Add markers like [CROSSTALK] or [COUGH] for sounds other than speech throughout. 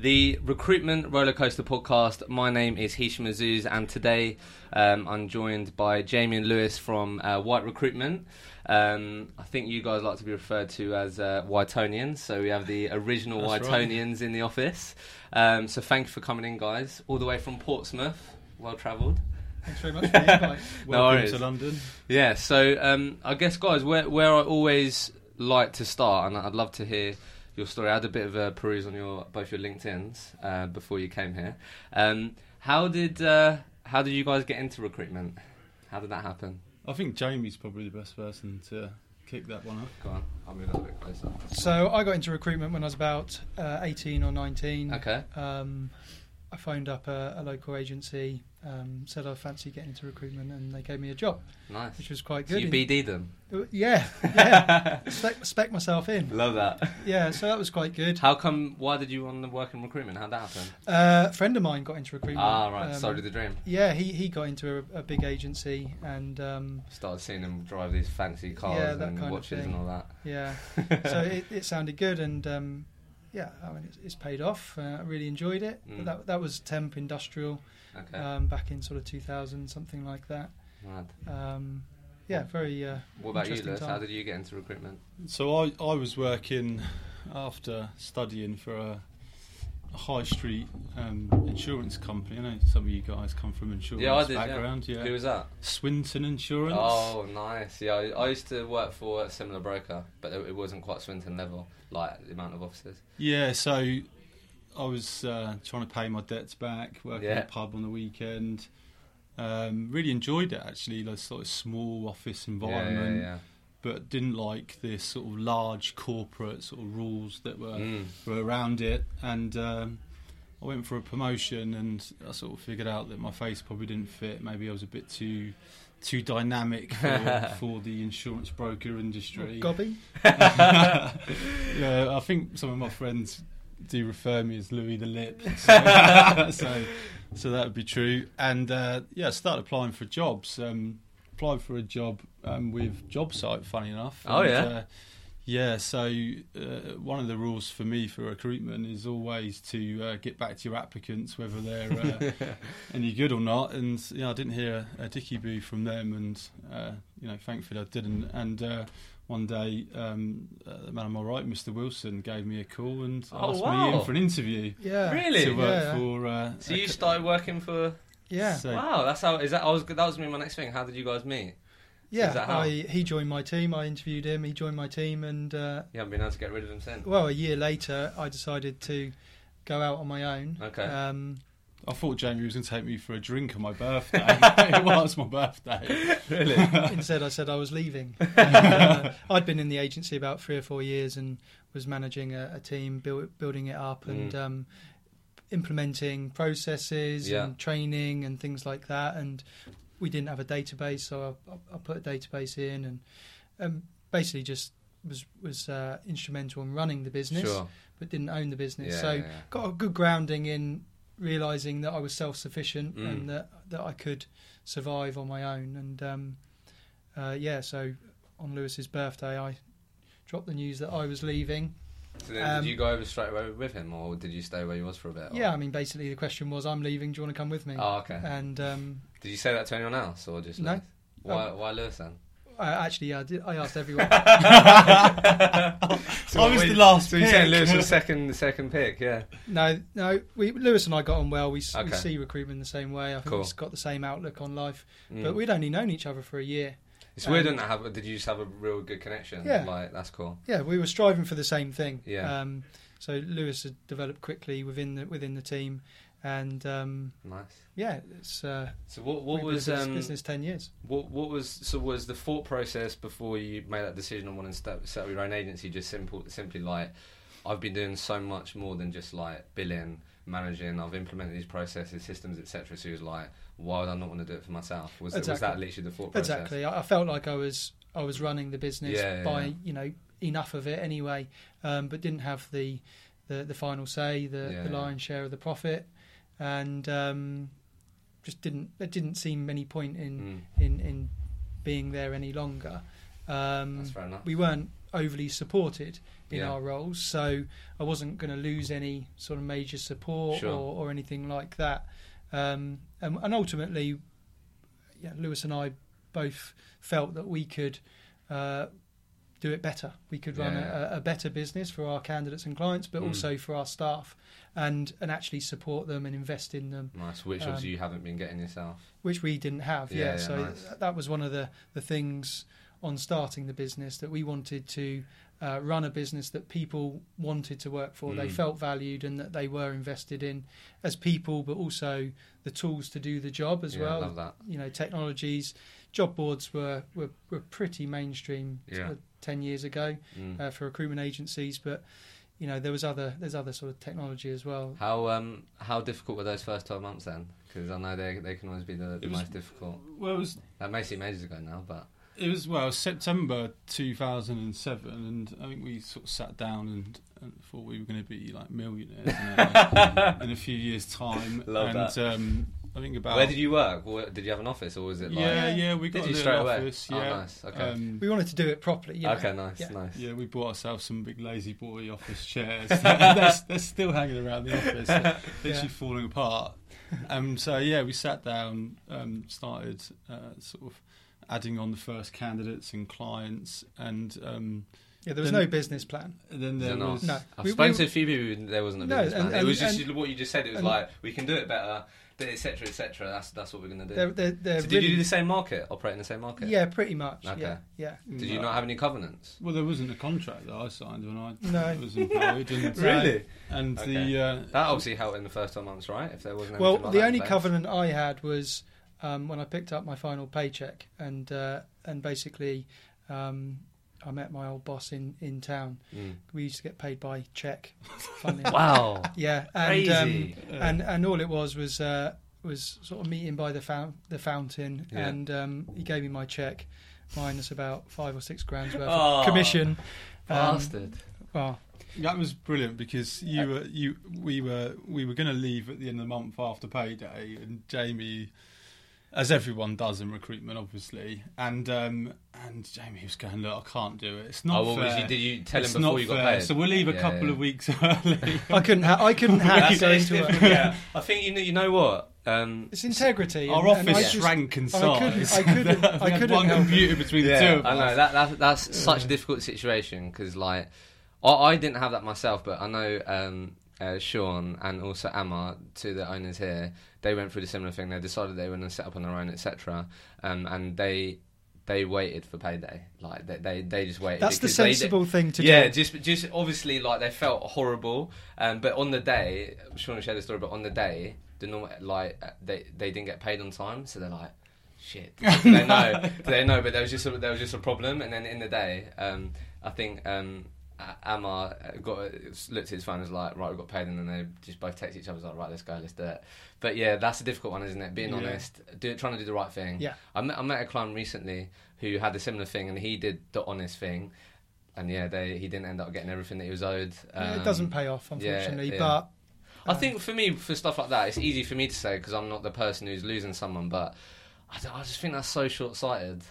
the Recruitment Rollercoaster Podcast. My name is Hisham Azuz, and today um, I'm joined by Jamie and Lewis from uh, White Recruitment. Um, I think you guys like to be referred to as uh, Whiteonians, so we have the original That's Whiteonians in the office. Um, so thank you for coming in, guys, all the way from Portsmouth. Well travelled. Thanks very much for the invite. [LAUGHS] No Welcome worries. to London. Yeah, so um, I guess, guys, where where I always like to start, and I'd love to hear your story. I had a bit of a peruse on your both your LinkedIn's uh, before you came here. Um, how did uh, how did you guys get into recruitment? How did that happen? I think Jamie's probably the best person to kick that one off. Go on, I'll move a little bit closer. So I got into recruitment when I was about uh, 18 or 19. Okay. Um, I phoned up a, a local agency, um, said I fancy getting into recruitment, and they gave me a job, Nice. which was quite So good. you BD them. Uh, yeah, [LAUGHS] yeah. spec, spec myself in. Love that. Yeah, so that was quite good. How come? Why did you want to work in recruitment? How'd that happen? Uh, a friend of mine got into recruitment. Ah, right. Um, Started the dream. Yeah, he, he got into a, a big agency, and um, Started seeing them drive these fancy cars Yeah, that and kind of watches thing. and all that. yeah, [LAUGHS] so it, it sounded good, and um, yeah, I mean it's, it's paid off. Uh, I really enjoyed it. Mm. But that that was temp industrial Okay. um, back in sort of 2000, something like that. Mad. Um, yeah, very. Uh, What about you, Lewis? time. How did you get into recruitment? So I, I was working after studying for a, a high street um, insurance company. I know some of you guys come from insurance Yeah, I did, yeah. background. Yeah. Who was that? Swinton Insurance. Oh, nice. Yeah, I, I used to work for a similar broker, but it, it wasn't quite Swinton level, like the amount of offices. Yeah, so I was uh, trying to pay my debts back, working Yeah. at a pub on the weekend. Um, really enjoyed it actually, like sort of small office environment, Yeah, but didn't like this sort of large corporate sort of rules that were. Mm. were around it, and um, I went for a promotion, and I sort of figured out that my face probably didn't fit. Maybe I was a bit too too dynamic for, [LAUGHS] for the insurance broker industry. Gobby. [LAUGHS] yeah, I think some of my friends do refer me as Louis the Lip, [LAUGHS] so so, so that would be true. And uh, yeah, start applying for jobs. Um, applied for a job um, with JobSite, funny enough. Oh, yeah? uh, yeah, so uh, one of the rules for me for recruitment is always to uh, get back to your applicants, whether they're uh, [LAUGHS] any good or not. And you know, I didn't hear a, a dicky boo from them, and uh, you know, thankfully I didn't. And uh, one day, um, uh, the man on my right, Mr. Wilson, gave me a call and Oh, asked wow. me in for an interview Yeah. Really? to work Yeah. for. Uh, So you started working for? Yeah. so- Wow, that's how. Is that? I was. That was gonna my next thing. How did you guys meet? Yeah. Is? I, he joined my team. I interviewed him. He joined my team, and uh, You haven't been able to get rid of him since. well, a year later, I decided to go out on my own. Okay. Um, I thought Jamie was going to take me for a drink on my birthday. [LAUGHS] [LAUGHS] it was my birthday. really? [LAUGHS] instead, I said I was leaving. And, uh, I'd been in the agency about three or four years and was managing a, a team, build, building it up, and Mm. um, implementing processes Yeah. and training and things like that. And we didn't have a database, so I, I, I put a database in and um, basically just was was uh, instrumental in running the business, Sure. but didn't own the business. Yeah, so yeah, yeah. got a good grounding in realizing that I was self sufficient Mm. and that that I could survive on my own. And um, uh, yeah, so on Lewis's birthday, I dropped the news that I was leaving. So then, Um, did you go over straight away with him, or did you stay where you was for a bit? or- Yeah, I mean, basically the question was, "I'm leaving. Do you want to come with me?" Oh, okay. And um, Did you say that to anyone else, or just No. Lewis? Why? Why Lewis then? I, actually, yeah, I, did, I asked everyone. [LAUGHS] [LAUGHS] I was the last So you saying pick. Lewis was [LAUGHS] second, the second pick? Yeah. no, no, we Lewis and I got on well. We, s we see recruitment the same way. I think Cool. we've got the same outlook on life, Mm. but we'd only known each other for a year. It's weird, um, isn't it? Have, did you just have a real good connection? Yeah. Like that's cool. Yeah, we were striving for the same thing. Yeah. Um, so Lewis had developed quickly within the within the team, and um, Nice. yeah, it's uh, So what? What was this um, business ten years. What what was so was the thought process before you made that decision on wanting to start, set up your own agency just simple simply like I've been doing so much more than just like billing, managing. I've implemented these processes, systems, etc. So it was like, why would I not want to do it for myself? Was was that Exactly. literally the thought process? Exactly. I, I felt like I was I was running the business Yeah, yeah, by yeah. you know enough of it anyway, um, but didn't have the the, the final say, the, Yeah, the yeah. lion's share of the profit, and um, just didn't there didn't seem any point in Mm, in, in being there any longer. Um, that's fair enough. we weren't overly supported in Yeah. our roles, so I wasn't going to lose any sort of major support Sure. or, or anything like that. Um, and, and ultimately, yeah, Lewis and I both felt that we could uh, do it better. We could run Yeah. a, a better business for our candidates and clients, but Mm. also for our staff, and and actually support them and invest in them Nice, which Um, obviously you haven't been getting yourself. which we didn't have. Yeah, Yeah, so nice. th- that was one of the the things on starting the business that we wanted to uh, run a business that people wanted to work for. They Mm. felt valued and that they were invested in as people, but also the tools to do the job as yeah, well. Love that. You know, technologies, job boards were were, were pretty mainstream Yeah. Sort of ten years ago Mm. uh, for recruitment agencies, but you know there was other there's other sort of technology as well. How um how difficult were those first twelve months then? Because I know they they can always be the, the was- most difficult. Well, it was That may seem ages ago now, but It was well September 2007, and I think we sort of sat down and, and thought we were going to be like millionaires in a, [LAUGHS] in a few years' time. Love and that. Um, I think about where did you work? Where- Did you have an office or was it like? yeah, yeah, we got Did you a straight little away? office. Oh, Yeah, nice. Okay. Um, We wanted to do it properly. You know. okay, nice, Yeah. nice. yeah, we bought ourselves some big lazy boy office [LAUGHS] chairs. [LAUGHS] they're, they're still hanging around the office, [LAUGHS] literally Yeah. falling apart. Um, so yeah, we sat down, um, started uh, sort of adding on the first candidates and clients, and um, Yeah, there was Then- no business plan. then Is there it not? was No. I've We- spoken we- to a few people. There wasn't a No, business and- plan. it was and- just what you just said. It was and- like we can do it better, etc., etc. That's that's what we're gonna do. They're, they're, they're so did you do the same market, operate in the same market? Yeah, pretty much. Okay. Yeah, yeah. Did you not have any covenants? Well, there wasn't a contract that I signed when I No. [LAUGHS] was employed. [LAUGHS] And, Really? and Okay. the uh, That obviously helped in the first two months, right? If there wasn't. Well, like the only covenant I had was um, when I picked up my final paycheck, and uh, and basically, um, I met my old boss in, in town. Mm. We used to get paid by check. [LAUGHS] funnily. Wow. Yeah, and um, Crazy. and and all it was was uh, was sort of meeting by the fount- the fountain, Yeah. and um, he gave me my check, minus about five or six grand's worth Oh, of commission. Um, Bastard. well, that was brilliant because you were you we were we were going to leave at the end of the month after payday, and Jamie, as everyone does in recruitment, obviously, and um, and Jamie was going, look, I can't do it. It's not oh, well, was fair. you, did you tell it's him before not you got fair. paid? So we'll leave a Yeah, couple yeah. of weeks [LAUGHS] early. [LAUGHS] I couldn't ha- I couldn't hack That's- go it's into it. different, yeah. I think you know. You know what? Um, It's integrity. Our and- and office I just- shrank in I size. couldn't- I [LAUGHS] couldn't- I couldn't one help it. computer between the yeah, two of I know that, that that's such a difficult situation because like I, I didn't have that myself, but I know um, uh, Sean and also Emma, two of the owners here, they went through the similar thing. They decided they were going to set up on their own, etc. Um, and they they waited for payday. Like they they, they just waited. That's the sensible thing to yeah, do. Yeah, just just obviously like they felt horrible, um, but on the day, Sean shared the story, but on the day, the normal like uh, they they didn't get paid on time, so they're like, shit. [LAUGHS] They know? They know? But there was just a, there was just a problem, and then in the day, um, I think um, Amar got looked at his phone and was like, right, we got paid, and then they just both text each other, was like, right, let's go, let's do it. But yeah, that's a difficult one, isn't it? Being Yeah. honest, do, trying to do the right thing. Yeah. I met, I met a client recently who had a similar thing, and he did the honest thing. And yeah, they, he didn't end up getting everything that he was owed. Yeah, Um, it doesn't pay off, unfortunately. yeah. But I um, think for me, for stuff like that, it's easy for me to say because I'm not the person who's losing someone. But I, I just think that's so short-sighted,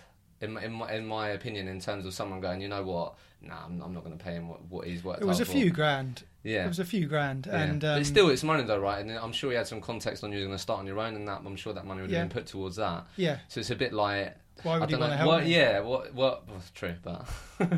in my, in my in my opinion, in terms of someone going, you know what? Nah, I'm, I'm not going to pay him what, what he's worth. it was a few grand. Yeah. It was a few grand, yeah. and um, but still, it's money though, right? And I'm sure you had some context on you were going to start on your own, and that I'm sure that money would have Yeah. been put towards that. yeah. So it's a bit like Why I would he don't want know. to help what, me? Yeah, what what? Well, true, but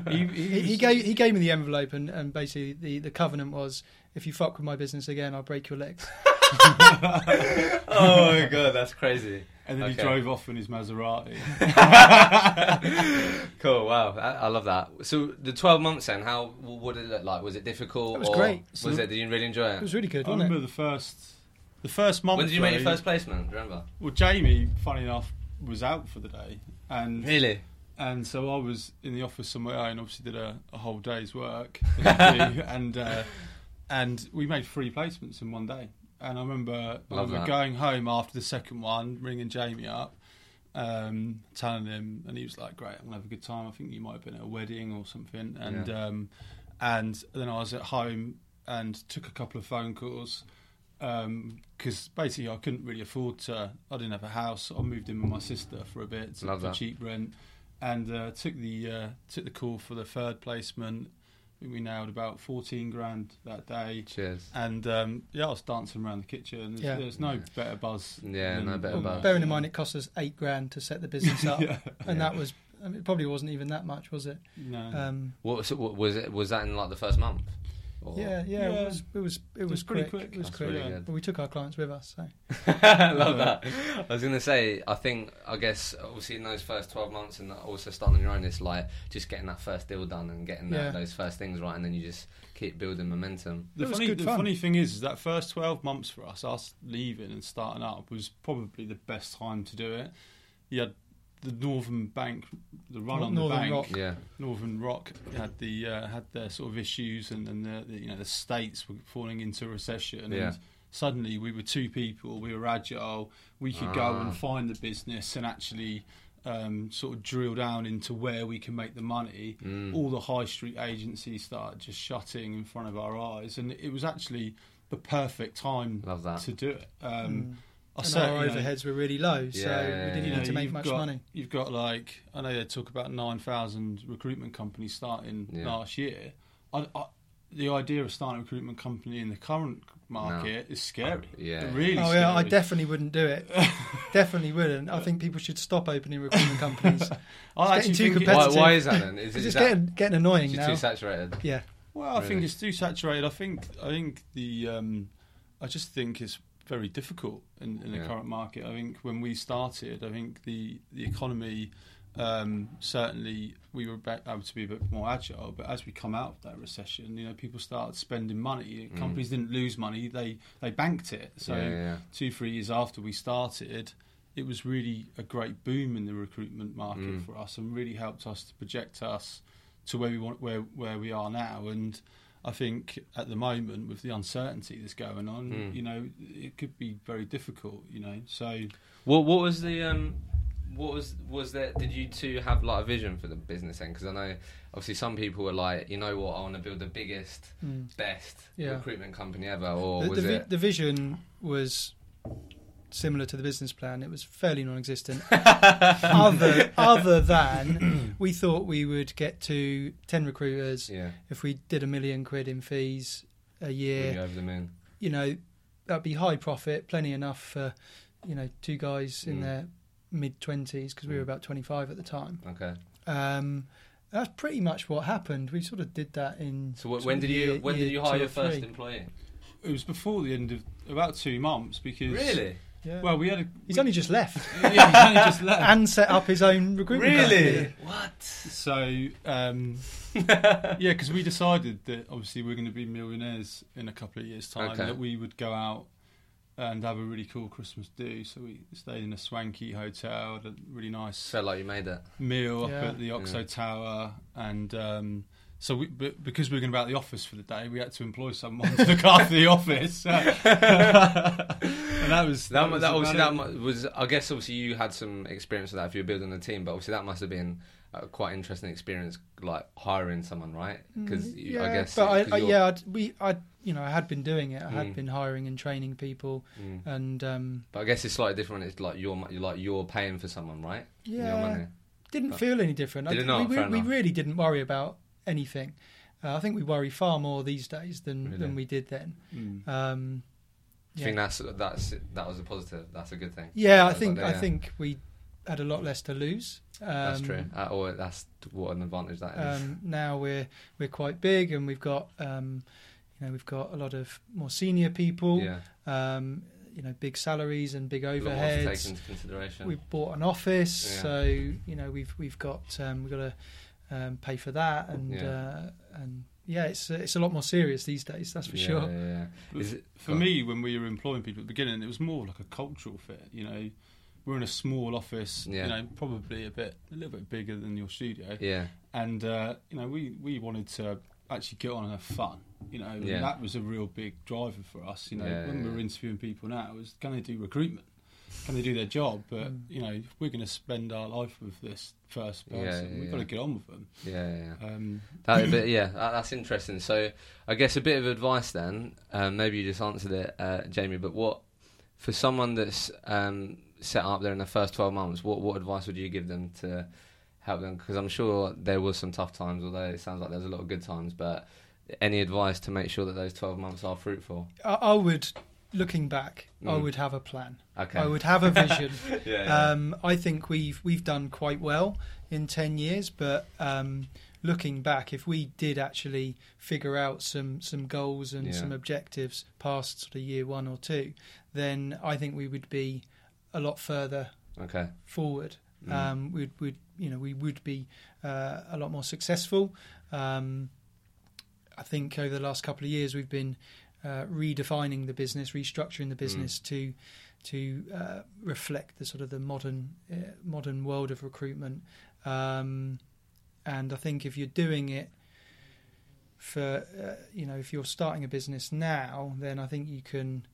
He, He, [LAUGHS] he gave he gave me the envelope, and, and basically the, the covenant was, if you fuck with my business again, I'll break your legs. [LAUGHS] oh my god, that's crazy. And then Okay. he drove off in his Maserati. [LAUGHS] cool. Wow, I, I love that. So the twelve months then, how what did it look like? Was it difficult? It was or great. Was it? Did you really enjoy It it? was really good, I wasn't remember it? the first, the first month. When did you make your first placement? Do you remember? Well, Jamie, funny enough, was out for the day, and Really? and so I was in the office somewhere and obviously did a, a whole day's work, as you do, and uh, and we made three placements in one day. And I remember, I remember going home after the second one, ringing Jamie up, um, telling him, and he was like, "Great, I'm gonna have a good time. I think you might have been at a wedding or something." And Yeah. um, and then I was at home and took a couple of phone calls because basically I couldn't really afford to. I didn't have a house. I moved in with my sister for a bit Love for that. cheap rent, and uh, took the uh, took the call for the third placement. I think we nailed about fourteen grand that day. Cheers. And um, yeah, I was dancing around the kitchen. There's, Yeah. there's no Yeah. better buzz. Yeah, than- no better Well, buzz. bearing in mind, it cost us eight grand to set the business up, [LAUGHS] yeah. and Yeah. that was I mean, it probably wasn't even that much, was it? No. Um, What, so what was it? Was that in like the first month? Or- yeah, yeah, Yeah. It was. It was. It was, was pretty quick. quick. It was That's quick. really good. But we took our clients with us. So I [LAUGHS] love that. I was going to say, I think, I guess, obviously in those first 12 months and also starting on your own, it's like just getting that first deal done and getting Yeah. those first things right, and then you just keep building momentum. The funny, the fun. funny thing is, is that first twelve months for us, us leaving and starting up, was probably the best time to do it. You had the Northern Bank, the run Nor- on Northern the bank, Rock. Yeah. Northern Rock had the uh, had their sort of issues, and, and the, the you know the states were falling into recession, Yeah. and suddenly we were two people, we were agile, we could go Ah. and find the business and actually. Um, sort of drill down into where we can make the money, Mm. all the high street agencies started just shutting in front of our eyes, and it was actually the perfect time Love that. to do it. Um, mm. I and our certainly, you know, overheads were really low, so Yeah, yeah, we didn't yeah. need to make you've much got, money. You've got like I know they talk about nine thousand recruitment companies starting Yeah. last year. I, I, the idea of starting a recruitment company in the current market is scary. Yeah. really. Oh scary. yeah, I definitely wouldn't do it. [LAUGHS] definitely wouldn't. I think people should stop opening recruitment companies. [LAUGHS] I it's getting actually too think it- Why, competitive. why is that then? Is, It's it just that, getting getting annoying is it now. too saturated? yeah, Well, I think it's too saturated. I think I think the um, I just think it's very difficult in, in the Yeah. current market. I think when we started, I think the the economy um, certainly we were able to be a bit more agile. But as we come out of that recession, you know, people started spending money. Mm. Companies didn't lose money; they they banked it. So yeah, yeah, two three years after we started. It was really a great boom in the recruitment market Mm. for us, and really helped us to project us to where we want where where we are now. And I think at the moment with the uncertainty that's going on, Mm. you know, it could be very difficult. You know, so What what was the um what was was there did you two have like a vision for the business end? because I know obviously some people were like you know what I want to build the biggest Mm. best Yeah. recruitment company ever or the, was the, it the vision was similar to the business plan. It was fairly non-existent. [LAUGHS] other other than [CLEARS THROAT] we thought we would get to ten recruiters yeah if we did a million quid in fees a really year. over the moon You know, that'd be high profit, plenty enough for you know two guys in Mm. their mid twenties because we were about twenty five at the time. okay Um, that's pretty much what happened. We sort of did that in. so what, when of did you year- when did you hire your first employee it was before the end of about two months because really Yeah. Well, we had a He's only just left [LAUGHS] yeah, he's only just [LAUGHS] left. and set up his own recruitment. company. what So, um, [LAUGHS] yeah, because we decided that obviously we're going to be millionaires in a couple of years' time, Okay. that we would go out and have a really cool Christmas do. So we stayed in a swanky hotel, had a really nice felt like you made it meal up at the Oxo Yeah. Tower, and um, so we, but because we were going about the office for the day, we had to employ someone to look after the office, [LAUGHS] and that was that, was that, obviously that it. was I guess obviously you had some experience with that if you were building a team but obviously that must have been a quite interesting experience like hiring someone right because Mm, I guess but I, 'cause I, yeah, I'd, we, I, you know, I had been doing it. I had Mm. been hiring and training people, Mm. and um, But I guess it's slightly different. It's like you're you're like you're paying for someone, right? Your yeah, money. didn't But- feel any different. I Did it not? We, we, we really didn't worry about anything. Uh, I think we worry far more these days than Really? than we did then. Mm. Um, Do you think that's that's that was a positive? That's a good thing. yeah, I think like, I yeah. think we had a lot less to lose. Um, that's true. Uh, or that's what an advantage that is. Um, now we're we're quite big, and we've got um, you know we've got a lot of more senior people. yeah, Um, you know, big salaries and big a lot more to take overheads. into consideration. We've bought an office, Yeah. so you know we've we've got um, we've got to um, pay for that, and Yeah. uh, and yeah, it's it's a lot more serious these days. That's for yeah, sure. Yeah, yeah. Is it, For me, when we were employing people at the beginning, it was more like a cultural fit. You know, we're in a small office. Yeah. You know, probably a bit, a little bit bigger than your studio, yeah, and uh, you know, we we wanted to actually get on and have fun. You know, and Yeah. that was a real big driver for us. You know, Yeah, when yeah, we're interviewing people now, it was can they do recruitment? Can they do their job? But Mm. you know, if we're going to spend our life with this first person, yeah, we've got to get on with them. yeah, yeah. yeah. Um, That, but yeah, that, that's interesting. So, I guess a bit of advice then. Um, maybe you just answered it, uh, Jamie. But what for someone that's um, set up there in the first twelve months? What what advice would you give them to help them? Because I'm sure there was some tough times, although it sounds like there's a lot of good times. But any advice to make sure that those 12 months are fruitful? I, I would, looking back, I Mm. would have a plan. Okay. I would have a [LAUGHS] vision. yeah, yeah. Um, I think we've we've done quite well in ten years, but um, looking back, if we did actually figure out some some goals and Yeah. some objectives past sort of year one or two, then I think we would be a lot further okay. forward. Mm. Um, we'd, would you know we would be uh, a lot more successful. Um, I think over the last couple of years we've been uh, redefining the business, restructuring the business to to uh, reflect the sort of the modern uh, modern world of recruitment. Um, and I think if you're doing it for uh, you know if you're starting a business now, then I think you can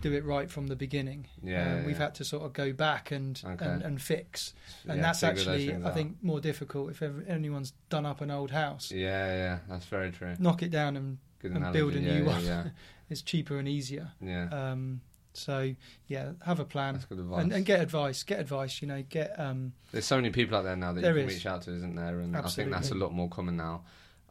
do it right from the beginning. Yeah, Um, we've yeah. had to sort of go back and Okay. and, and fix, and Yeah, that's actually I out. think more difficult if ever, anyone's done up an old house. Yeah, yeah, that's very true. Knock it down and Good and analogy. build a new yeah, one. Yeah, [LAUGHS] it's cheaper and easier. yeah. Um, so yeah, have a plan that's good advice. and, and get advice. Get advice. You know, get um, There's so many people out there now that There you can is. reach out to, isn't there? And I think that's a lot more common now.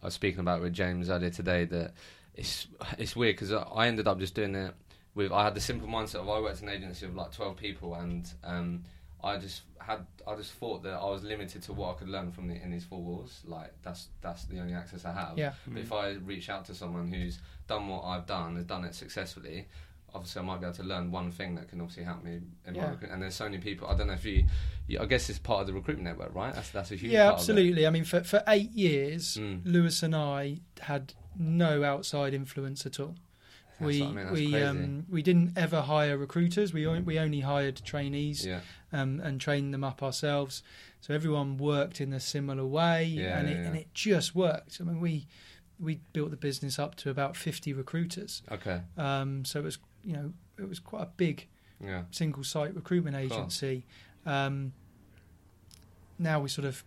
I was speaking about it with James earlier today that it's it's weird because I ended up just doing it with I had the simple mindset of I worked in an agency of like 12 people and um, I just had I just thought that I was limited to what I could learn from the, in these four walls. Like that's that's the only access I have. yeah, But if I reach out to someone who's done what I've done, has done it successfully, obviously I might be able to learn one thing that can obviously help me in my Yeah. recruit. And there's so many people. I don't know if you, you I guess it's part of the recruitment network, right? That's that's a huge. yeah, part of it. absolutely. I mean, for for eight years, Mm. Lewis and I had no outside influence at all. That's we I mean, we um, we didn't ever hire recruiters. We on- we only hired trainees yeah, um, and trained them up ourselves. So everyone worked in a similar way, Yeah, and it and it just worked. I mean, we we built the business up to about fifty recruiters. okay, Um, so it was you know it was quite a big yeah, single site recruitment agency. Um, now we're sort of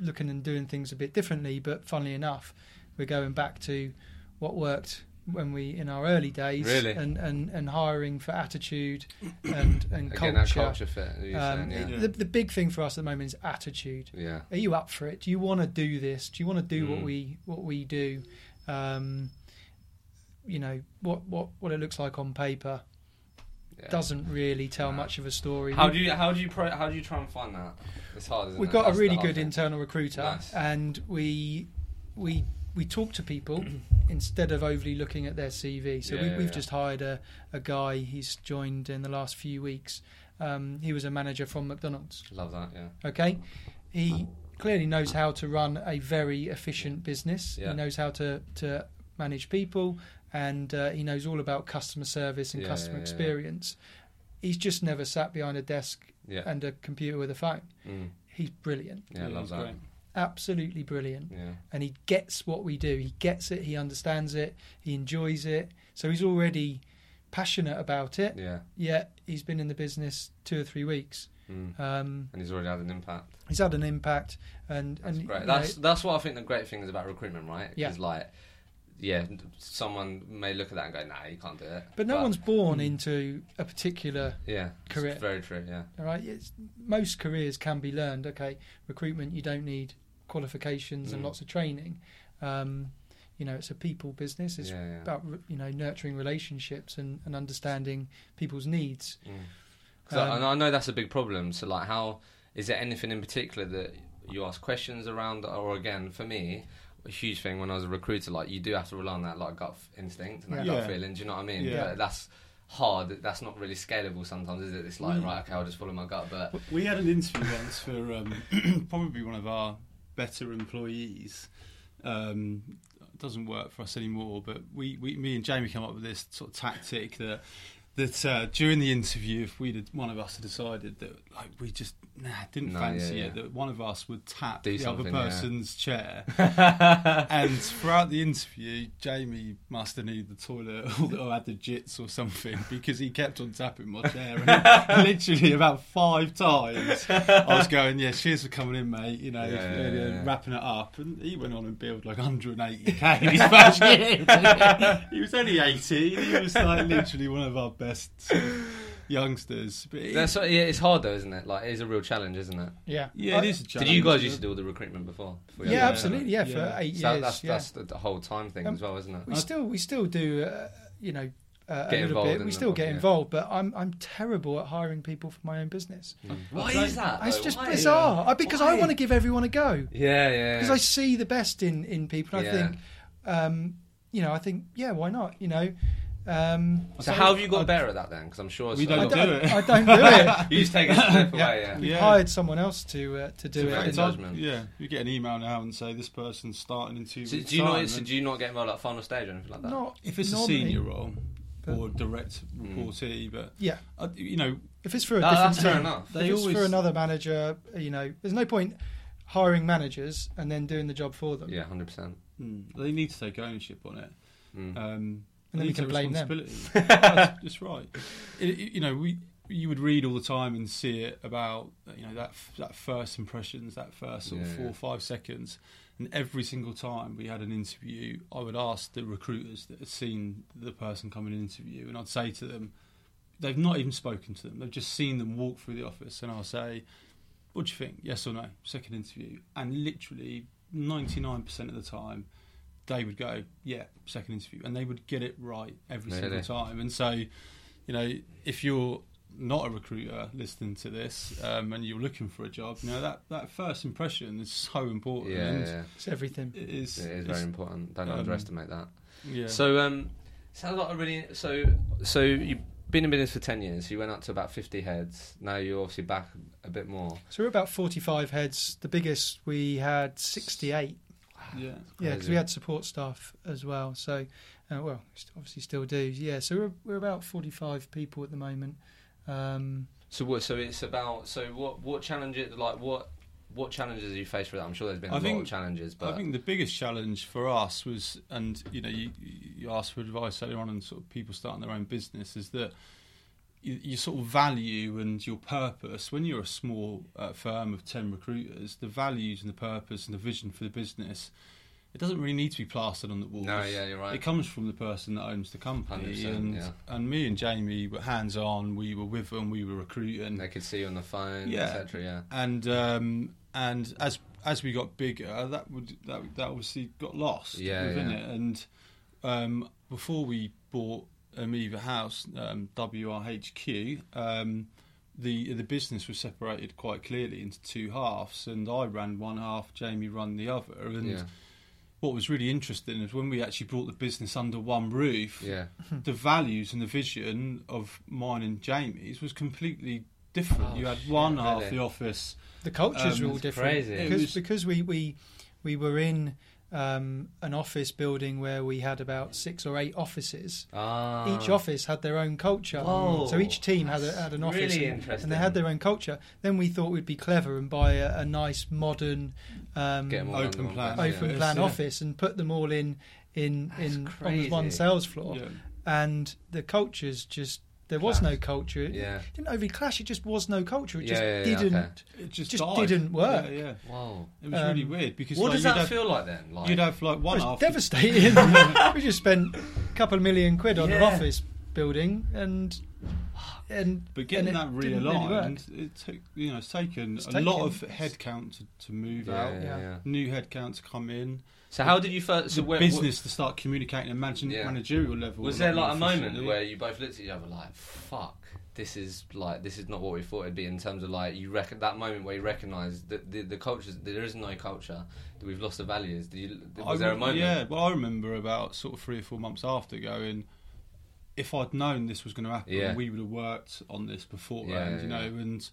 looking and doing things a bit differently, but funnily enough, we're going back to what worked when we in our early days, Really? and, and, and hiring for attitude and and again that culture. culture fit. Um, saying, yeah. the, the big thing for us at the moment is attitude. yeah, Are you up for it? Do you want to do this? Do you want to do what Mm. we what we do? Um, you know what what what it looks like on paper yeah. doesn't really tell Nah. much of a story. How do you how do you pro, how do you try and find that? It's hard. Isn't We've it? got That's a the really good thing. internal recruiter, Nice. and we we we talk to people [CLEARS THROAT] instead of overly looking at their CV. So Yeah, we, we've yeah. just hired a, a guy. He's joined in the last few weeks. Um, he was a manager from McDonald's. Love that. Yeah, Okay, he clearly knows how to run a very efficient business. Yeah. He knows how to to manage people, and uh, he knows all about customer service and Yeah, customer yeah, yeah. experience. He's just never sat behind a desk yeah, and a computer with a phone. mm. He's brilliant, yeah. love that. great. Absolutely brilliant, Yeah, and he gets what we do. He gets it. He understands it. He enjoys it. So he's already passionate about it. yeah, Yet he's been in the business two or three weeks. mm. Um, and he's already had an impact. he's had an impact, and That's and great. you know, That's that's what I think the great thing is about recruitment, right? Yeah. Like, yeah, someone may look at that and go, "Nah, you can't do it." but no one's born Mm. into a particular. yeah it's career. very true. Yeah, All right, it's, most careers can be learned. Okay, recruitment you don't need qualifications and Mm. lots of training. Um, you know, it's a people business. It's yeah, yeah. about you know nurturing relationships and, and understanding people's needs. Mm. 'Cause I, Um, and I know that's a big problem. So, like, how is there anything in particular that you ask questions around, or again, for me, a huge thing when I was a recruiter, like you do have to rely on that like gut instinct and that Yeah. gut feeling. Do you know what I mean? Yeah. But that's hard. That's not really scalable sometimes, is it? It's like We- right, okay, I'll just follow my gut. But We had an interview once for um, [CLEARS THROAT] probably one of our better employees. Um, doesn't work for us anymore, but we, we, me and Jamie came up with this sort of tactic that that uh, during the interview, if we did, one of us had decided that like we just nah, didn't No, fancy yeah, it, that one of us would tap Do the other something, yeah. person's chair. [LAUGHS] and throughout the interview, Jamie must have needed the toilet or, [LAUGHS] or had the jits or something because he kept on tapping my chair. And [LAUGHS] literally about five times, I was going, "Yeah, cheers for coming in, mate." You know, Yeah, yeah, yeah, yeah. wrapping it up, and he went on and billed like 180k in his first year. he was only 18. He was like literally one of our best. [LAUGHS] youngsters. But it- That's, yeah, it's hard though, isn't it? Like, it is a real challenge, isn't it? Yeah, yeah, I- it is a challenge. Did you guys used to do all the recruitment before? before you Yeah, had the absolutely. Yeah, Yeah. for eight So years. that's yeah. that's the, the whole time thing Um, as well, isn't it? we still we still do uh, you know uh, Get a little involved bit. in We the- still get yeah. involved, but I'm I'm terrible at hiring people for my own business. Mm. Why Why- is that? It's though? just Why? bizarre I- because I Why? want to give everyone a go Yeah, yeah. because I see the best in in people. I Yeah. think um, you know I think yeah why not you know. Um, So how have you got better at that then? Because I'm sure We it's- don't I do don't, it. I don't do it. [LAUGHS] you just take a step Yeah. away. Yeah. We've Yeah. hired someone else to uh, to do To it. make and- judgment. Yeah, you get an email now and say this person's starting in two So weeks' do you time, not? So and do you not get involved at final stage or anything like that? Not if it's a senior role But- or direct Mm. reportee, but Yeah, uh, you know, if it's for a No, different that's fair team, enough. if They it's always- for another manager, you know, there's no point hiring managers and then doing the job for them. Yeah, hundred percent. mm, they need to take ownership on it. Mm. Um, And then they we can blame take them. [LAUGHS] that's, that's right. It, it- you know, we you would read all the time and see it about you know that that first impressions, that first sort of Yeah, four yeah. or five seconds, and every single time we had an interview, I would ask the recruiters that had seen the person come in an interview, and I'd say to them, they've not even spoken to them, they've just seen them walk through the office, and I'll say, "What do you think? Yes or no?" Second interview, and literally ninety nine percent of the time they would go, yeah, second interview, and they would get it right every Really? single time. And so, you know, if you're not a recruiter listening to this um, and you're looking for a job, you know that that first impression is so important. Yeah, and yeah, It's everything. It is. it is it's- very important. Don't um, underestimate that. Yeah. So, um, sounds like a really so. So you've been in business for ten years. You went up to about fifty heads. Now you're obviously back a bit more. So we're about 45 heads. The biggest we had 68. Yeah. Yeah, because we had support staff as well. So, uh, well, obviously still do. Yeah, so we're we're about 45 people at the moment. Um, So what? So it's about. So what? What challenges? Like what? What challenges have you faced for that? I'm sure there's been a I lot think- of challenges, but I think the biggest challenge for us was, and you know, you, you asked for advice earlier on, and sort of people starting their own business, is that you, your sort of value and your purpose. When you're a small uh, firm of ten recruiters, the values and the purpose and the vision for the business, it doesn't really need to be plastered on the walls. no, yeah, you're right. It comes from the person that owns the company, and yeah. and me and Jamie were hands on. We were with them. We were recruiting, they could see you on the phone, Yeah. etc. Yeah. and um, and as as we got bigger, that would that that obviously got lost Yeah, within yeah. it. And um, before we bought Amoeba House, um, WRHQ, um, the the business was separated quite clearly into two halves, and I ran one half, Jamie ran the other. And Yeah. what was really interesting is when we actually brought the business under one roof, Yeah. the values and the vision of mine and Jamie's was completely different. Oh, you had shit, one half really? the office. the cultures Um, are all different crazy. It because was- because we we we were in um, an office building where we had about six or eight offices. Ah. Each office had their own culture, Whoa, so each team had a, had an office, really and, interesting. and they had their own culture. Then we thought we'd be clever and buy a, a nice modern um, Get 'em all Open under plan. open yeah. plan Yeah. office and put them all in in That's in on one sales floor. Yeah. And the cultures just there was no culture. It Yeah. didn't overly clash. It just was no culture. It just Yeah, yeah, yeah, didn't. okay. It just, Just died. didn't work. Yeah, yeah. Wow. It was really Um, weird because What like, does you'd that have, feel like then? Like You'd have like one It was half. devastating. [LAUGHS] we just spent a couple of million quid on an Yeah. office building, and and But getting and it that didn't really work. realigned, it took you know it's taken It's a lot taken- of headcount to, to move yeah, out, yeah, Yeah. yeah. new headcount to come in, So how did you first? So the where, business to start communicating and managing Yeah. managerial level. Was there like a moment where you both looked at each other like, "Fuck, this is like this is not what we thought it'd be"? In terms of like you reckon that moment where you recognise that the the cultures there is no culture, that we've lost the values. Did you, was I there a moment? Yeah, well, I remember about sort of three or four months after going. If I'd known this was going to happen, Yeah. we would have worked on this beforehand, Yeah, you know, and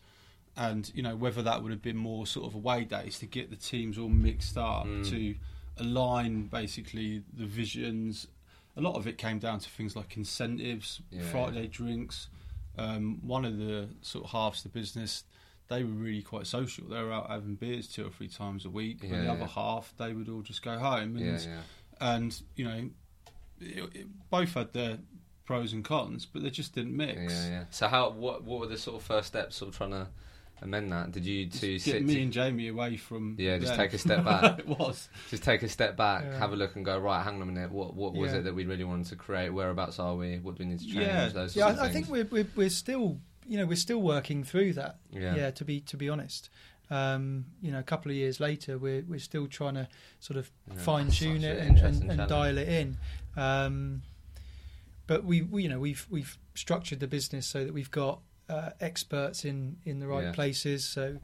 and you know whether that would have been more sort of away days to get the teams all mixed up Mm. to align basically the visions. A lot of it came down to things like incentives, Yeah, Friday drinks. Um, one of the sort of halves of the business, they were really quite social. They were out having beers two or three times a week. Yeah, and the other half, they would all just go home. And and you know, it, it, both had their pros and cons, but they just didn't mix. Yeah, yeah. So how? What? What were the sort of first steps of trying to amend that? Did you two Just sit? get me and Jamie away from. Yeah, just them. take a step [LAUGHS] back. it was. just take a step back, Yeah. have a look, and go right. Hang on a minute. What what was Yeah. it that we really wanted to create? Whereabouts are we? What do we need to change? Yeah. Those Yeah, sorts of I, I think we're, we're we're still you know we're still working through that. Yeah. Yeah, to be to be honest. Um, you know, a couple of years later, we're we're still trying to sort of Yeah. fine tune it and, and, and dial it in. Um, but we, we, you know, we've we've structured the business so that we've got uh, experts in in the right Yeah. places. So,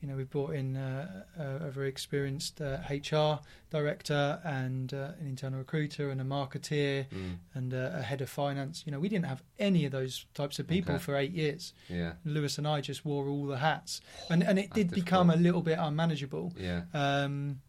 you know, we've brought in uh, a, a very experienced uh, HR director and uh, an internal recruiter and a marketeer Mm, and uh, a head of finance. You know, we didn't have any of those types of people Okay. for eight years. yeah. Lewis and I just wore all the hats, and and it That's did become a little bit unmanageable. Yeah. Um,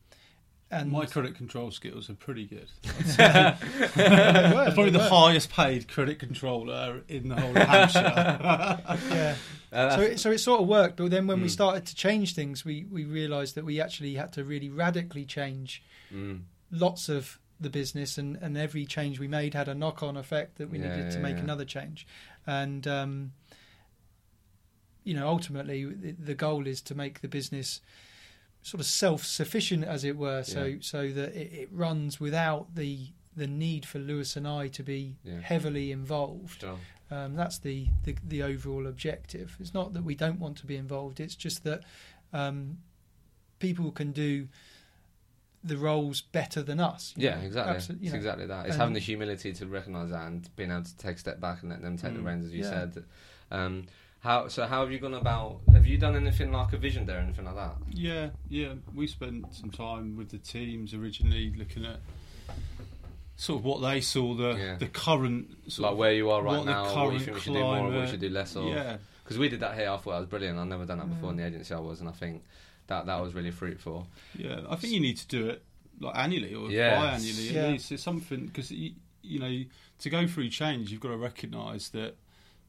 and My credit control skills are pretty good. [LAUGHS] [LAUGHS] They probably they the were. highest paid credit controller in the whole of Hampshire. [LAUGHS] yeah. Uh, So it, so it sort of worked, but then when we Mm. started to change things, we we realised that we actually had to really radically change mm, lots of the business, and and every change we made had a knock on effect that we Yeah, needed to make yeah. another change, and um, you know ultimately the, the goal is to make the business sort of self sufficient, as it were, so Yeah. so that it, it runs without the the need for Lewis and I to be Yeah. heavily involved. sure. Um, that's the, the the overall objective. It's not that we don't want to be involved. It's just that um, people can do the roles better than us. Yeah, know. exactly. You it's know. exactly that. It's and- having the humility to recognise that and being able to take a step back and let them take the Mm. reins, as you Yeah. said. Um, how so? How have you gone about? Have you done anything like a vision day or anything like that? yeah, yeah. We spent some time with the teams originally looking at sort of what they saw the Yeah. the current sort like of where you are right what the now, what you think we should do more, what we should do less of. Yeah, Because we did that here, I thought that was brilliant. I've never done that before in Mm. the agency I was, and I think that that was really fruitful. yeah. I think you need to do it like annually or Yeah. biannually at Yeah. least. It's something because you, you know to go through change, you've got to recognise that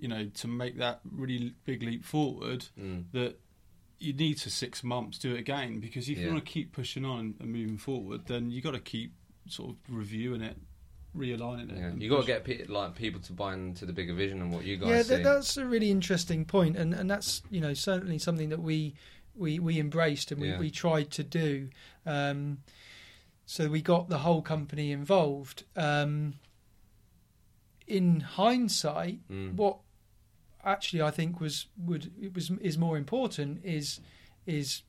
you know to make that really big leap forward Mm. that you need to six months do it again because if Yeah. you want to keep pushing on and moving forward, then you got to keep sort of reviewing it, realigning it. Yeah, and you got to get pe- like people to buy into the bigger vision and what you guys yeah, see. that, that's a really interesting point, and and that's you know certainly something that we we we embraced and we, Yeah. we tried to do. Um, so we got the whole company involved. Um, in hindsight, Mm. what actually I think was would it was is more important is is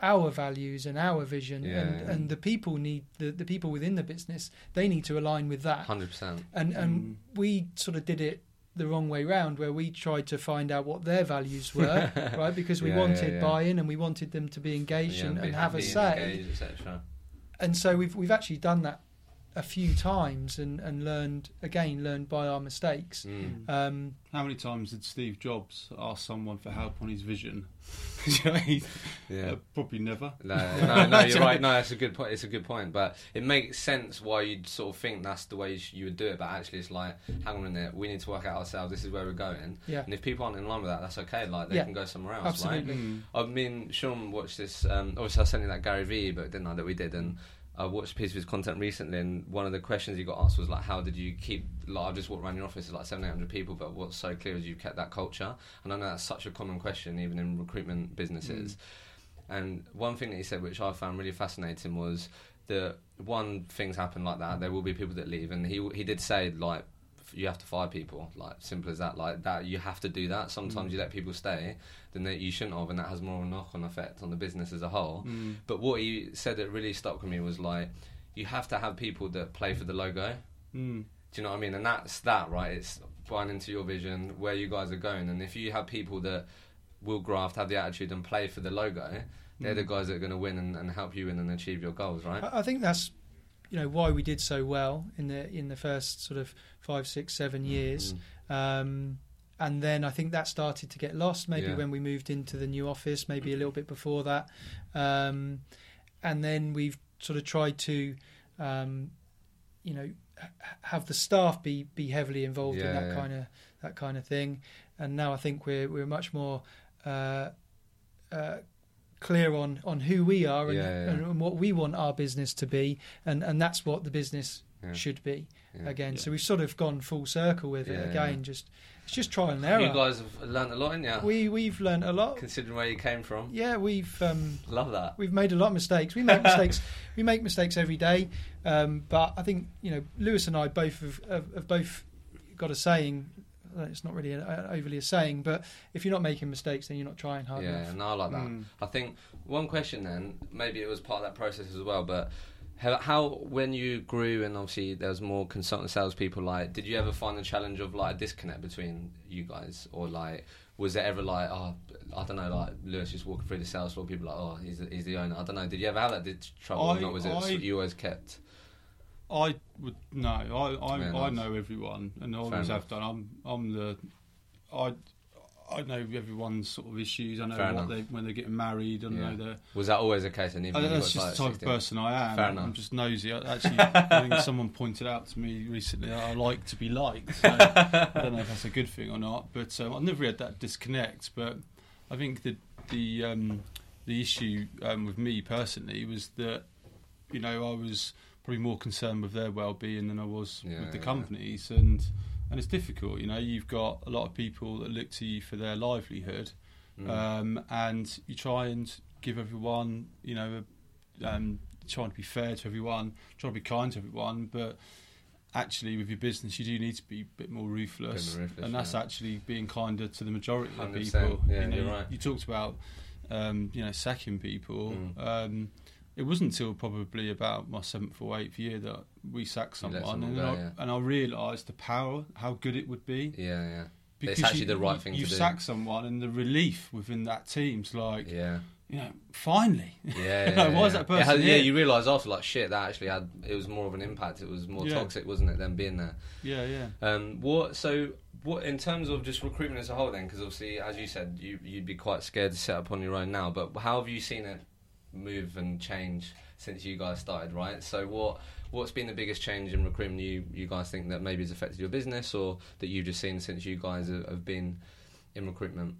our values and our vision Yeah, and, yeah. and the people need the, the people within the business they need to align with that Hundred percent. and and Mm. we sort of did it the wrong way round where we tried to find out what their values were [LAUGHS] right because we Yeah, yeah, wanted yeah. buy-in and we wanted them to be engaged and, and have a say etc. and so we've we've actually done that a few times and and learned again learned by our mistakes Mm. um How many times did Steve Jobs ask someone for help on his vision? [LAUGHS] You know, he- Yeah. uh, probably never. No, no, no, you're [LAUGHS] right. No, that's a good point. It's a good point, but it makes sense why you'd sort of think that's the way you, sh- you would do it. But actually, it's like, hang on a minute, we need to work out ourselves. This is where we're going, yeah and if people aren't in line with that, that's okay. Like they Yeah. can go somewhere else, Absolutely. right? Mm. I mean, Sean watched this. Um, obviously, I sent you that Gary Vee book, didn't I? That we did, and I watched a piece of his content recently. And one of the questions he got asked was like, "How did you keep?" Like, I just walked around your office, it's like seven, eight hundred people, but what's so clear is you've kept that culture. And I know that's such a common question, even in recruitment businesses. Mm. And one thing that he said, which I found really fascinating, was that one things happen like that. There will be people that leave, and he he did say like you have to fire people, like simple as that. Like that, you have to do that. Sometimes Mm. you let people stay, then that you shouldn't have, and that has more of a knock-on effect on the business as a whole. Mm. But what he said that really stuck with me was like, you have to have people that play for the logo. Mm. Do you know what I mean? And that's that, right? It's buying into your vision, where you guys are going, and if you have people that will graft, have the attitude, and play for the logo, they're the Mm. guys that are going to win and, and help you win and achieve your goals, right? I think that's you know why we did so well in the in the first sort of five, six, seven years, Mm. um, and then I think that started to get lost. Maybe Yeah. when we moved into the new office, maybe a little bit before that, um, and then we've sort of tried to, um, you know, have the staff be be heavily involved in that yeah. kind of that kind of thing. And now I think we're we're much more. Uh, uh, clear on on who we are and, Yeah, yeah. and and what we want our business to be and and that's what the business Yeah. should be Yeah. again. Yeah. So we've sort of gone full circle with Yeah, it again. yeah. Just it's just trial and error. You guys have learned a lot, haven't you? we we've learned a lot. Considering where you came from. Yeah, we've um, Love that. we've made a lot of mistakes. We make [LAUGHS] mistakes. we make mistakes every day. Um, but I think you know Lewis and I both have, have, have both got a saying. It's not really a, overly a saying, but if you're not making mistakes, then you're not trying hard Yeah, enough. no, I like that. Mm. I think one question then, maybe it was part of that process as well, but how, how when you grew and obviously there was more consultant salespeople, like, did you ever find the challenge of like a disconnect between you guys, or like, was there ever like, oh, I don't know, like Lewis just walking through the sales floor, people like, oh, he's the, he's the owner. I don't know. Did you ever have that did trouble, or not? Was it you always kept? I would no. I I, I know everyone, and I always have done. I'm I'm the I I know everyone's sort of issues. I know Fair what enough. they when they're getting married. I Yeah. know the. Was that always the case? And even I, when you that's just the type 16? of person I am. Fair I'm enough. just nosy. I, actually, [LAUGHS] I think someone pointed out to me recently. I like to be liked. So I don't know if that's a good thing or not, but um, I've never had that disconnect. But I think the the um, the issue um, with me personally was that you know I was probably more concerned with their well-being than I was Yeah, with the yeah. companies, and and it's difficult. You know, you've got a lot of people that look to you for their livelihood, Mm. um, and you try and give everyone, you know, um, trying to be fair to everyone, trying to be kind to everyone, but actually with your business you do need to be a bit more ruthless, Bit more ruthless, and that's yeah. actually being kinder to the majority of 100%, people. yeah, you know, you're you- right. You talked about, um, you know, sacking people. Mm. Um, it wasn't until probably about my seventh or eighth year that we sacked someone, someone and, go, I, yeah. and I realised the power, how good it would be. Yeah, yeah, Because It's actually you, the right thing You to do. sack someone, and the relief within that team's like, yeah. you know, finally. Yeah, You [LAUGHS] know, yeah, why is that person has- yeah, you realise after like shit that actually had it was more of an impact. It was more toxic, wasn't it, than being there? yeah, yeah. Um, what so what in terms of just recruitment as a whole then? Because obviously, as you said, you you'd be quite scared to set up on your own now. But how have you seen it move and change since you guys started? Right. So what what's been the biggest change in recruitment you you guys think that maybe has affected your business or that you've just seen since you guys have, been in recruitment?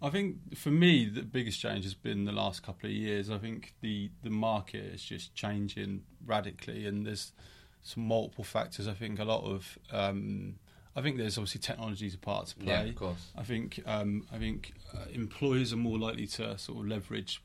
I think for me the biggest change has been the last couple of years. I think the the market is just changing radically, and there's some multiple factors. I think a lot of um, I think there's obviously technologies a part to play. Yeah, of course. I think um, I think uh, employers are more likely to sort of leverage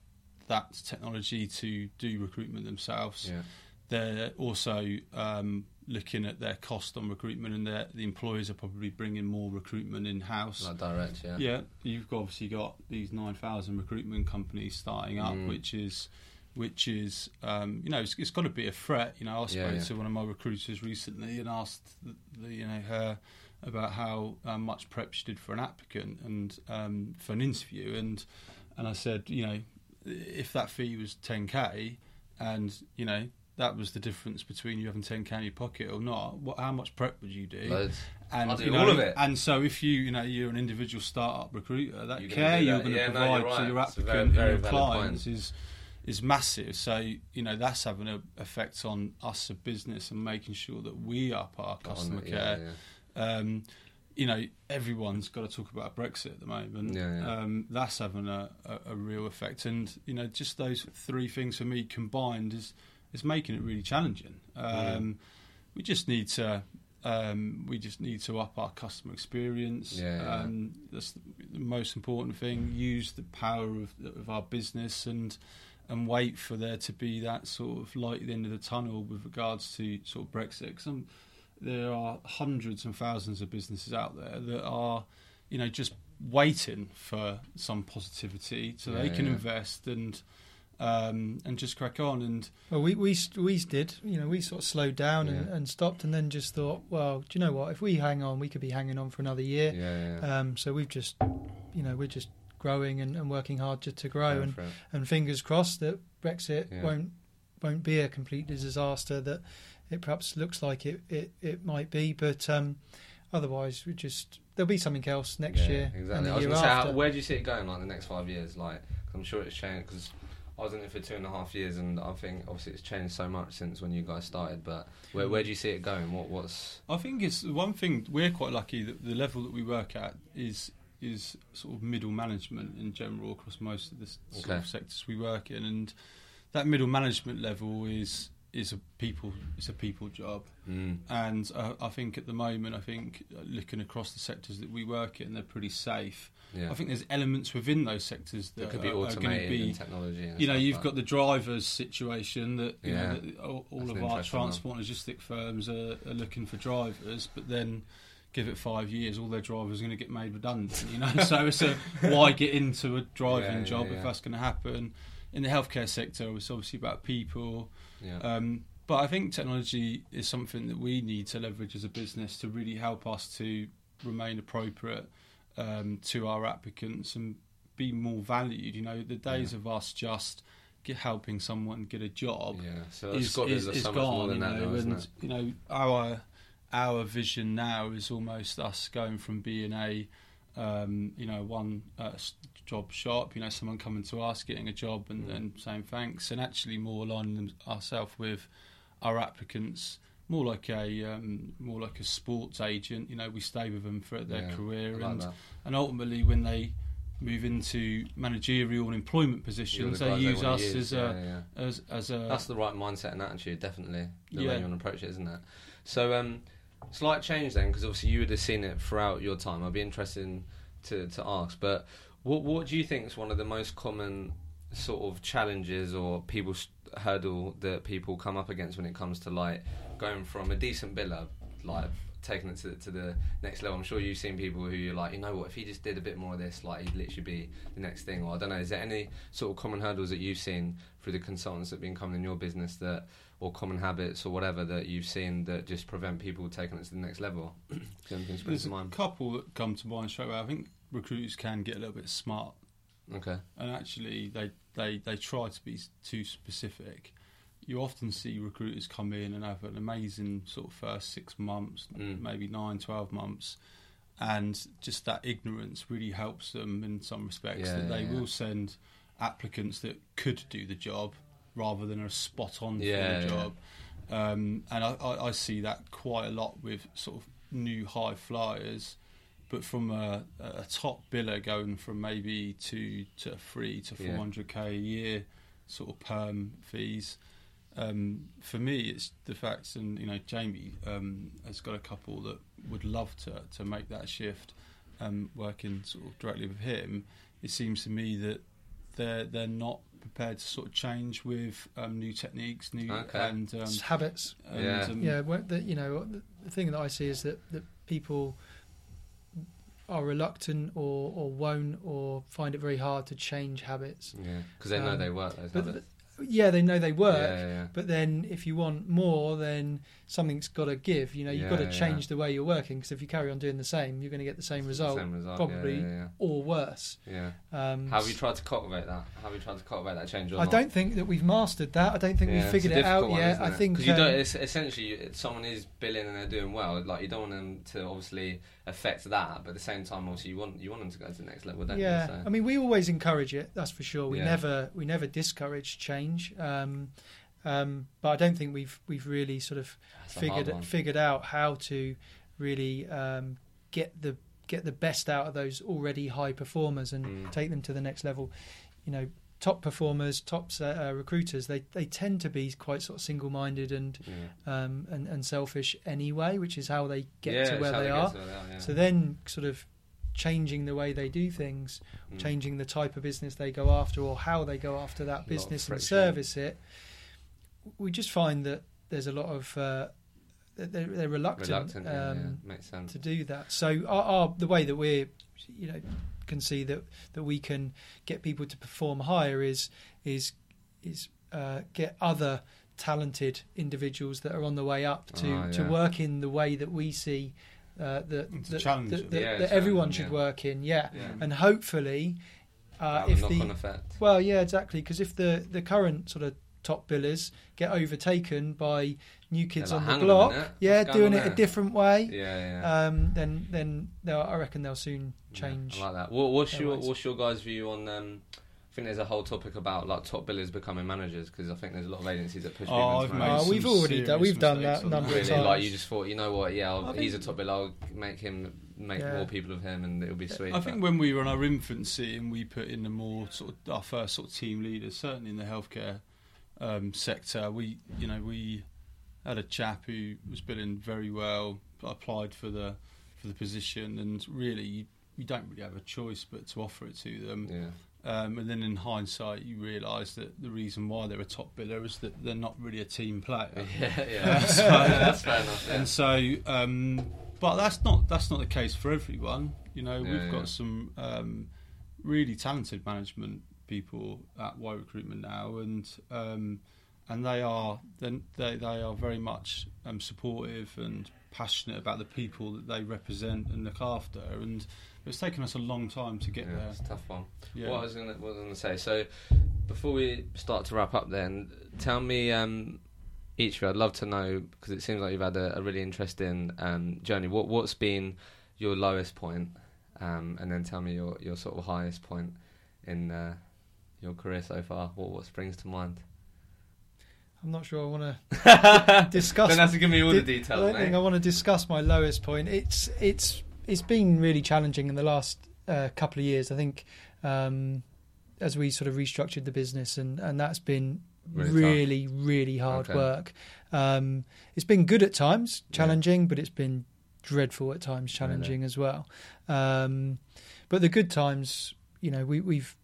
that technology to do recruitment themselves. Yeah. They're also um, looking at their cost on recruitment, and the employers are probably bringing more recruitment in house. Like direct. Yeah. Yeah, you've obviously got these nine thousand recruitment companies starting up, Mm. which is, which is, um, you know, it's, it's got to be a threat. You know, I spoke Yeah, yeah. to one of my recruiters recently and asked, the, the, you know, her about how um, much prep she did for an applicant and um, for an interview, and and I said, you know, if that fee was ten k, and you know. That was the difference between you having 10k in your pocket or not. What, how much prep would you do? Loads. and do you know, all of it. And so, if you you know you're an individual startup recruiter, that You're care do you're going to Yeah, provide you're to your applicant very, and your clients point. is is massive. So you know that's having an effect on us as a business and making sure that we up our customer On care. Yeah, yeah. Um, you know, everyone's got to talk about Brexit at the moment. Yeah, yeah. Um, that's having a, a, a real effect, and you know, just those three things for me combined is is making it really challenging. Um, We just need to. Um, we just need to up our customer experience. Yeah, yeah. Um, that's the, the most important thing. Use the power of, of our business and and wait for there to be that sort of light at the end of the tunnel with regards to sort of Brexit. 'Cause I'm- there are hundreds and thousands of businesses out there that are, you know, just waiting for some positivity so they can yeah. invest and um, and just crack on. And Well, we we we did. You know, we sort of slowed down and, Yeah. and stopped, and then just thought, well, do you know what? If we hang on, we could be hanging on for another year. Yeah, yeah. Um, so we've just, you know, we're just growing and, and working hard just to grow, and, and fingers crossed that Brexit Yeah. won't won't be a complete disaster that it perhaps looks like it it, it might be. But um, otherwise, we just there'll be something else next Yeah, year Exactly. and the I was year gonna say, how, where do you see it going like the next five years? Like, 'cause I'm sure it's changed because I was in it for two and a half years, and I think obviously it's changed so much since when you guys started. But where where do you see it going? What what's I think it's one thing we're quite lucky that the level that we work at is is sort of middle management in general across most of the s- sort of sectors we work in, and that middle management level is is a people it's a people job, Mm. and uh, I think at the moment, I think uh, looking across the sectors that we work in, they're pretty safe. Yeah. I think there's elements within those sectors that could be are, are going automated to be and technology. And you know, you've like got the drivers situation that you Yeah. know that all, all of our one. transport and logistic firms are, are looking for drivers, but then give it five years, all their drivers are going to get made redundant. You know, so it's a why get into a driving Yeah, job if that's going to happen. In the healthcare sector, it's obviously about people. Yeah. Um, but I think technology is something that we need to leverage as a business to really help us to remain appropriate um, to our applicants and be more valued. You know, the days Yeah. of us just helping someone get a job yeah. So is, got is, is so gone. you know, isn't and you know our our vision now is almost us going from being a um, you know one uh, job shop, you know, someone coming to us getting a job and, Mm. and saying thanks, and actually more aligning ourselves with our applicants. More like a um, more like a sports agent, you know. We stay with them throughout their Yeah, career, like and that. and ultimately when they move into managerial and employment positions, the they use wanna us use, as yeah, a yeah. as as a That's the right mindset and attitude, definitely. The Yeah. way you want to approach it, isn't it? So, um, slight change then, because obviously you would have seen it throughout your time. I'd be interested in, to to ask, but what what do you think is one of the most common sort of challenges or people hurdle that people come up against when it comes to like going from a decent biller, like taking it to, to the next level? I'm sure you've seen people who you're like, you know what, if he just did a bit more of this, like he'd literally be the next thing. Or I don't know, is there any sort of common hurdles that you've seen through the consultants that have been coming in your business that, or common habits or whatever that you've seen that just prevent people taking it to the next level? [CLEARS THROAT] Is there anything springs There's a couple that come to mind straight away. I think recruiters can get a little bit smart, Okay. and actually they they they try to be too specific. You often see recruiters come in and have an amazing sort of first six months, Mm. maybe nine, twelve months, and just that ignorance really helps them in some respects. Yeah, that they yeah, will send applicants that could do the job rather than are spot on Yeah, for the job. Um, and I, I, I see that quite a lot with sort of new high flyers, but from a, a top biller going from maybe two to three to Yeah. four hundred k a year, sort of perm fees. Um, for me, it's the facts, and you know, Jamie um, has got a couple that would love to to make that shift. Um, working sort of directly with him, it seems to me that they're they're not prepared to sort of change with um, new techniques, new Okay. and, um, habits. and Yeah. um, yeah, well, the, you know, the, the thing that I see is that, that people are reluctant or, or won't or find it very hard to change habits. Yeah. Because they know Um, they work those But habits. yeah, they know they work. Yeah, yeah. But then, if you want more, then something's got to give. You know, you've got Yeah, to yeah. change the way you're working because if you carry on doing the same, you're going to get the same result, Same result. probably, or worse. yeah. Um, How have you tried to cultivate that? How have you tried to cultivate that change? Or I not? don't think that we've mastered that. I don't think we've figured it out one, yet. I think 'Cause you um, don't. It's essentially someone is billing and they're doing well. Like you don't want them to obviously affect that, but at the same time, also you want you want them to go to the next level, don't yeah, you? So, I mean, we always encourage it. That's for sure. We Yeah. never we never discourage change. Um, um, but I don't think we've we've really sort of hard figured figured out how to really um, get the get the best out of those already high performers and Mm. take them to the next level. You know, top performers, top uh, recruiters, they they tend to be quite sort of single minded and, Yeah. um, and and selfish anyway, which is how they get Yeah, to where they are. to where they are, yeah. So then, sort of changing the way they do things, Mm. changing the type of business they go after or how they go after that business and service it, we just find that there's a lot of uh, they're, they're reluctant, reluctant. Um, yeah. Makes sense. to do that. So our, our the way that we're you know can see that that we can get people to perform higher is is is uh, get other talented individuals that are on the way up to Ah, to work in the way that we see uh, that that, challenge that, that, Yeah, that everyone should yeah. work in. Yeah, Yeah. and hopefully uh, if knock-on the effect. well, yeah, exactly. Because if the the current sort of top billers get overtaken by new kids They're on the "Hang on block, yeah, what's doing on it a different way, Yeah, yeah. um, then then I reckon they'll soon Yeah, change. I like that. What, what's your ways. What's your guys' view on? Um, I think there's a whole topic about like top billers becoming managers because I think there's a lot of agencies that push people Oh, into I've managers. Oh, some we've already done- we've done that on number of times. like you just thought, you know what? Yeah, I'll, he's a top biller. I'll make him make Yeah. more people of him, and it'll be sweet. I think when we were in our infancy and we put in the more sort of our first sort of team leaders, certainly in the healthcare um, sector. We, you know, we had a chap who was billing very well, applied for the for the position, and really, you, you don't really have a choice but to offer it to them. Yeah. Um, and then in hindsight, you realise that the reason why they're a top biller is that they're not really a team player. [LAUGHS] Yeah, yeah. [LAUGHS] So- that's fair enough. Yeah. And so, um, but that's not that's not the case for everyone. You know, Yeah, we've got some um, really talented management people at White Recruitment now, and um, and they are they they are very much um, supportive and passionate about the people that they represent and look after. And it's taken us a long time to get yeah, there. it's a tough one. Yeah. What I was gonna say. So, before we start to wrap up, then tell me, um, each of you. I'd love to know because it seems like you've had a, a really interesting um, journey. What what's been your lowest point, um, and then tell me your, your sort of highest point in uh, your career so far. What what springs to mind? I'm not sure I want to [LAUGHS] discuss. Don't have to give me all the Di- I details, don't mate. think I want to discuss my lowest point. It's it's it's been really challenging in the last uh, couple of years. I think um, as we sort of restructured the business, and and that's been Really really really, hard Okay. work. Um, it's been good at times, Yeah. challenging, but it's been dreadful at times, challenging as well. Um, but the good times, you know, we, we've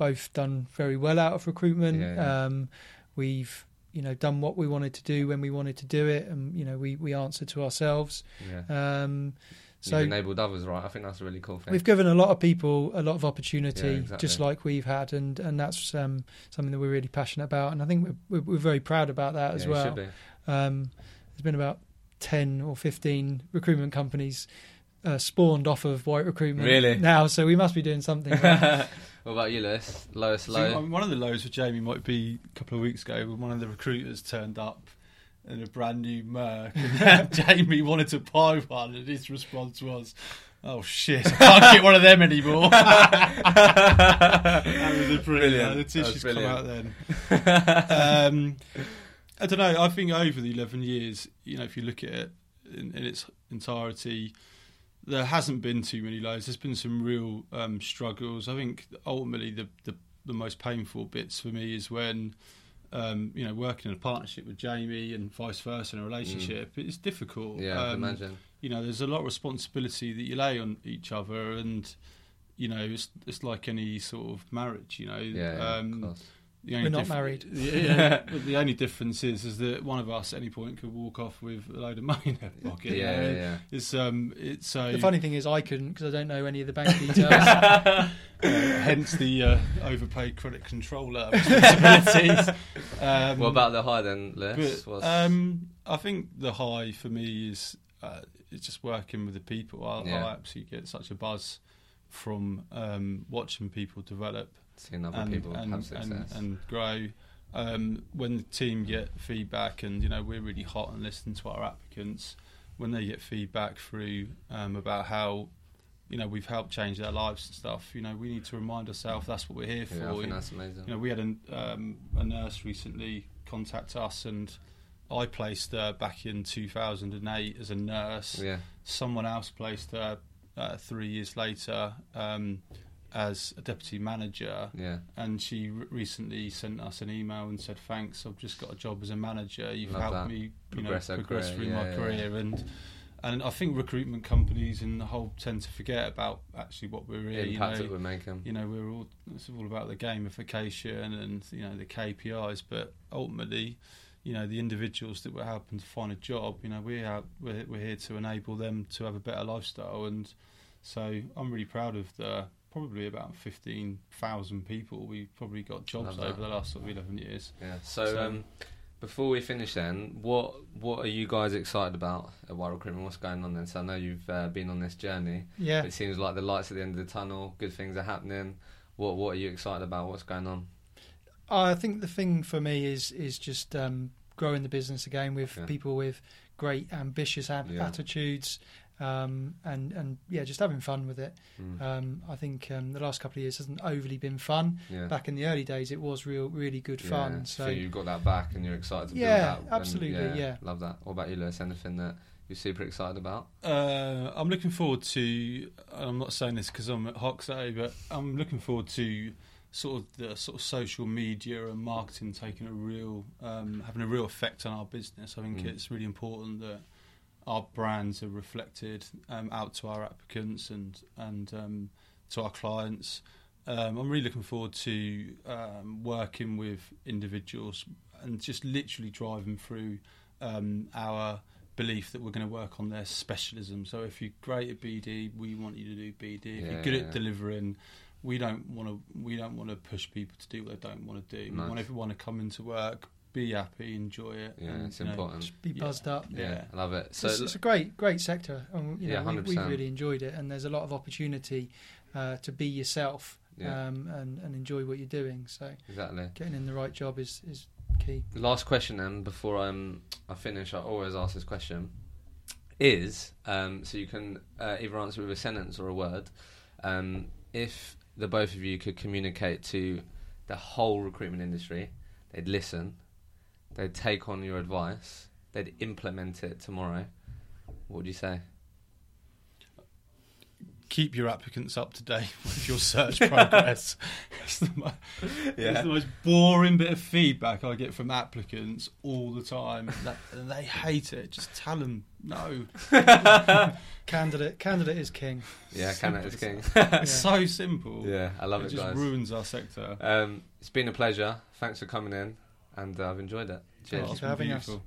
both done very well out of recruitment. Yeah, yeah. Um, we've you know done what we wanted to do when we wanted to do it, and you know we we answered to ourselves. Yeah. Um, so You've enabled others, right? I think that's a really cool thing. We've given a lot of people a lot of opportunity, Yeah, exactly. just like we've had, and and that's um, something that we're really passionate about, and I think we're we're, very proud about that as well. be. Um, there's been about ten or fifteen recruitment companies uh, spawned off of White Recruitment Really? now, so we must be doing something. [LAUGHS] right. What about you, Lewis? Lowest So, low? um, one of the lows for Jamie might be a couple of weeks ago when one of the recruiters turned up in a brand new Merc and [LAUGHS] [LAUGHS] Jamie wanted to buy one and his response was, Oh shit, I can't get one of them anymore. [LAUGHS] that was a brilliant. Brilliant. The tissues come out then. um, I don't know. I think over the 11 years, you know, if you look at it in, in its entirety, there hasn't been too many lows. There's been some real um, struggles. I think ultimately the, the the most painful bits for me is when um, you know working in a partnership with Jamie and vice versa in a relationship. It's difficult. Mm. yeah, I Um, imagine. you know, there's a lot of responsibility that you lay on each other, and you know, it's it's like any sort of marriage. You know, Yeah, yeah um, of course. The only We're not diff- married. [LAUGHS] Yeah, yeah. The only difference is is that one of us at any point could walk off with a load of money in their pocket. yeah, you know. yeah. It's um, it's so the funny thing is, I couldn't because I don't know any of the bank [LAUGHS] details. [LAUGHS] uh, hence the uh, overpaid credit controller responsibilities. Um, What about the high then, Lewis? but, um, I think the high for me is uh, it's just working with the people. I, Yeah. I absolutely get such a buzz from um, watching people develop seeing other and, people and, have success. and, and grow. Um, when the team get feedback, and you know we're really hot and listen to our applicants, when they get feedback through um, about how you know we've helped change their lives and stuff, you know we need to remind ourselves that's what we're here for. yeah, I think You- that's amazing. you know, we had an, um, a nurse recently contact us, and I placed her back in 2008 as a nurse. yeah, Someone else placed her uh, three years later um, as a deputy manager, yeah, and she re- recently sent us an email and said, "Thanks, I've just got a job as a manager. You've Love helped that. me, you Progress know, progress career, through yeah, my yeah, career." And and I think recruitment companies and the whole tend to forget about actually what we're the here. You impact know, that we're making. you know we're all it's all about the gamification and you know the KPIs but ultimately you know the individuals that we're helping to find a job you know we're out, we're, we're here to enable them to have a better lifestyle and so I'm really proud of the probably about 15,000 people we've probably got jobs over the last sort of 11 years Yeah. So, So- um, before we finish, then, what what are you guys excited about at White Recruitment? What's going on then? So I know you've uh, been on this journey. yeah, It seems like the lights at the end of the tunnel. Good things are happening. What what are you excited about? What's going on? I think the thing for me is is just um, growing the business again with Yeah. people with great ambitious ab- Yeah. attitudes, um, and and yeah, just having fun with it. Mm. Um, I think um, the last couple of years hasn't overly been fun. yeah. Back in the early days, it was real, really good fun. Yeah. So you've got that back, and you're excited to Yeah, build that. and absolutely, yeah. love that. What about you, Lewis? Anything that you're super excited about? Uh, I'm looking forward to. I'm not saying this because I'm at Hoxo, but I'm looking forward to sort of the sort of social media and marketing taking a real um, having a real effect on our business. I think Mm. it's really important that our brands are reflected um, out to our applicants and and um, to our clients. Um, I'm really looking forward to um, working with individuals and just literally driving through um, our belief that we're going to work on their specialism. So if you're great at BD, we want you to do BD. If Yeah, you're good at delivering, we don't want to we don't want to push people to do what they don't want to do. Nice. We want everyone to come into work, be happy, enjoy it. Yeah, and, it's you know, important. Just be Yeah. buzzed up. Yeah, Yeah. I love it. So So it's, it's a great, great sector. And, you know, Yeah, we, we've 100%. really enjoyed it, and there's a lot of opportunity uh, to be yourself Yeah. um, and, and enjoy what you're doing. So exactly. getting in the right job is, is key. Last question then, before um, I finish, I always ask this question: is um, so you can uh, either answer with a sentence or a word. Um, if the both of you could communicate to the whole recruitment industry, they'd listen, they'd take on your advice, they'd implement it tomorrow. What would you say? keep your applicants up to date [LAUGHS] with your search progress. [LAUGHS] it's, the mo- it's the most boring bit of feedback I get from applicants all the time. That, and they hate it. Just tell them no. [LAUGHS] Candidate, candidate is king. Yeah, candidate is king. It's so simple. yeah, I love it it, just guys. ruins our sector. Um, it's been a pleasure. Thanks for coming in, and uh, I've enjoyed it. Cheers. It's for been having us. beautiful.